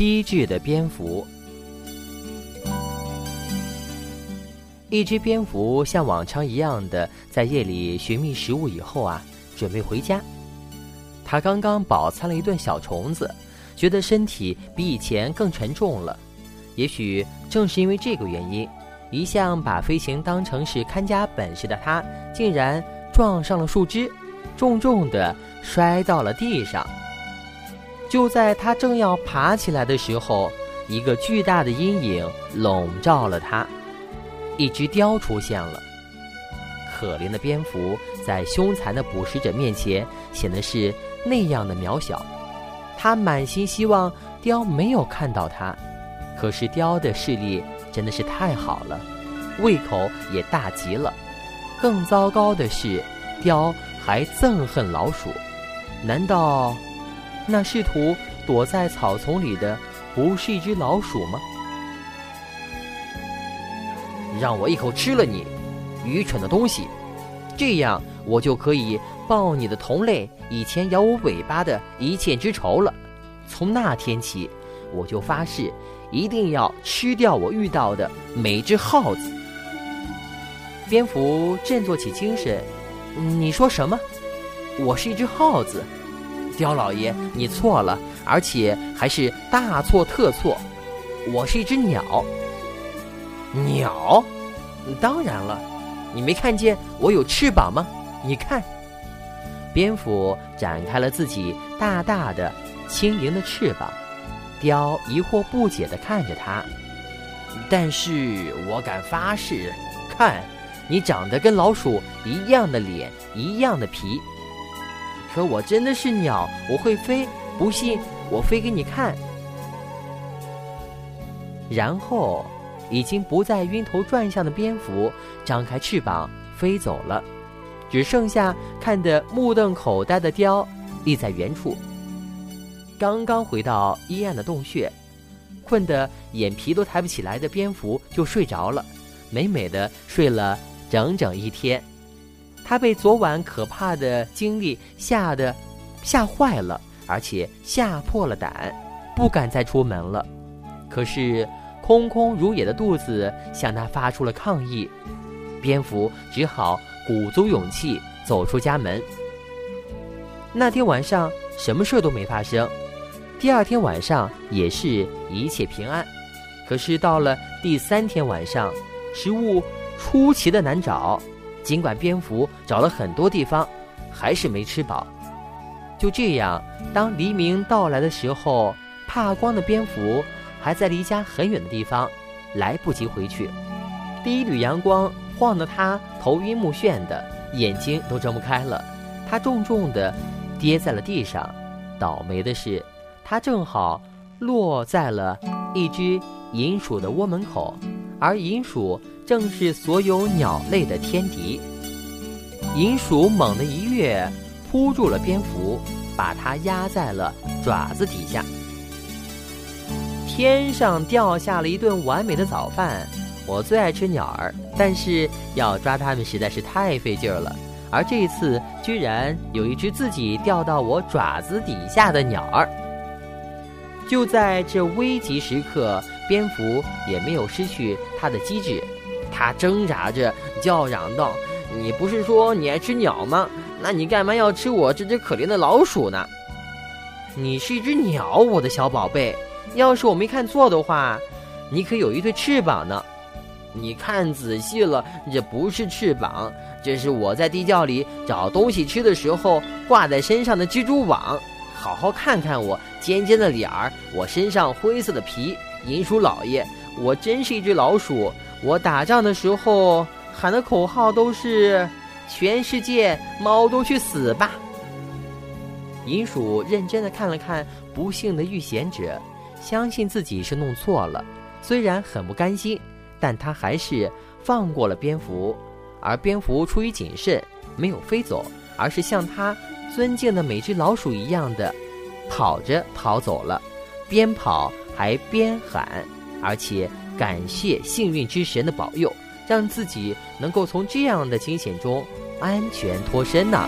机智的蝙蝠。一只蝙蝠像往常一样的在夜里寻觅食物以后啊，准备回家。它刚刚饱餐了一顿小虫子，觉得身体比以前更沉重了。也许正是因为这个原因，一向把飞行当成是看家本事的它，竟然撞上了树枝，重重的摔到了地上。就在他正要爬起来的时候，一个巨大的阴影笼罩了他。一只雕出现了，可怜的蝙蝠在凶残的捕食者面前显得是那样的渺小。他满心希望雕没有看到他，可是雕的视力真的是太好了，胃口也大极了。更糟糕的是，雕还憎恨老鼠。难道那试图躲在草丛里的不是一只老鼠吗？让我一口吃了你，愚蠢的东西！这样我就可以报你的同类以前咬我尾巴的一箭之仇了。从那天起，我就发誓，一定要吃掉我遇到的每一只耗子。蝙蝠振作起精神：“你说什么？我是一只耗子？刁老爷，你错了，而且还是大错特错。我是一只鸟。”鸟，当然了，你没看见我有翅膀吗？你看，蝙蝠展开了自己大大的、轻盈的翅膀。雕疑惑不解地看着它，但是我敢发誓，看，你长得跟老鼠一样的脸，一样的皮。可我真的是鸟，我会飞，不信我飞给你看。然后。已经不再晕头转向的蝙蝠张开翅膀飞走了，只剩下看得目瞪口呆的雕立在原处。刚刚回到阴暗的洞穴，困得眼皮都抬不起来的蝙蝠就睡着了，美美的睡了整整一天。他被昨晚可怕的经历吓得吓坏了，而且吓破了胆，不敢再出门了。可是。空空如也的肚子向他发出了抗议，蝙蝠只好鼓足勇气走出家门。那天晚上什么事都没发生，第二天晚上也是一切平安。可是到了第三天晚上，食物出奇的难找，尽管蝙蝠找了很多地方，还是没吃饱。就这样，当黎明到来的时候，怕光的蝙蝠。还在离家很远的地方，来不及回去。第一缕阳光晃得他头晕目眩的，眼睛都睁不开了。他重重的跌在了地上。倒霉的是，他正好落在了一只银鼠的窝门口，而银鼠正是所有鸟类的天敌。银鼠猛地一跃，扑住了蝙蝠，把它压在了爪子底下。天上掉下了一顿完美的早饭。我最爱吃鸟儿，但是要抓它们实在是太费劲儿了。而这一次居然有一只自己掉到我爪子底下的鸟儿。就在这危急时刻，蝙蝠也没有失去它的机智，它挣扎着叫嚷道：“你不是说你爱吃鸟吗？那你干嘛要吃我这只可怜的老鼠呢？你是一只鸟，我的小宝贝。”要是我没看错的话，你可有一对翅膀呢。你看仔细了，这不是翅膀，这是我在地窖里找东西吃的时候挂在身上的蜘蛛网。好好看看我尖尖的脸儿，我身上灰色的皮。银鼠老爷，我真是一只老鼠。我打仗的时候喊的口号都是“全世界猫都去死吧”。银鼠认真的看了看不幸的遇险者。相信自己是弄错了，虽然很不甘心，但他还是放过了蝙蝠。而蝙蝠出于谨慎，没有飞走，而是像他尊敬的每只老鼠一样的跑着逃走了，边跑还边喊，而且感谢幸运之神的保佑，让自己能够从这样的惊险中安全脱身呢。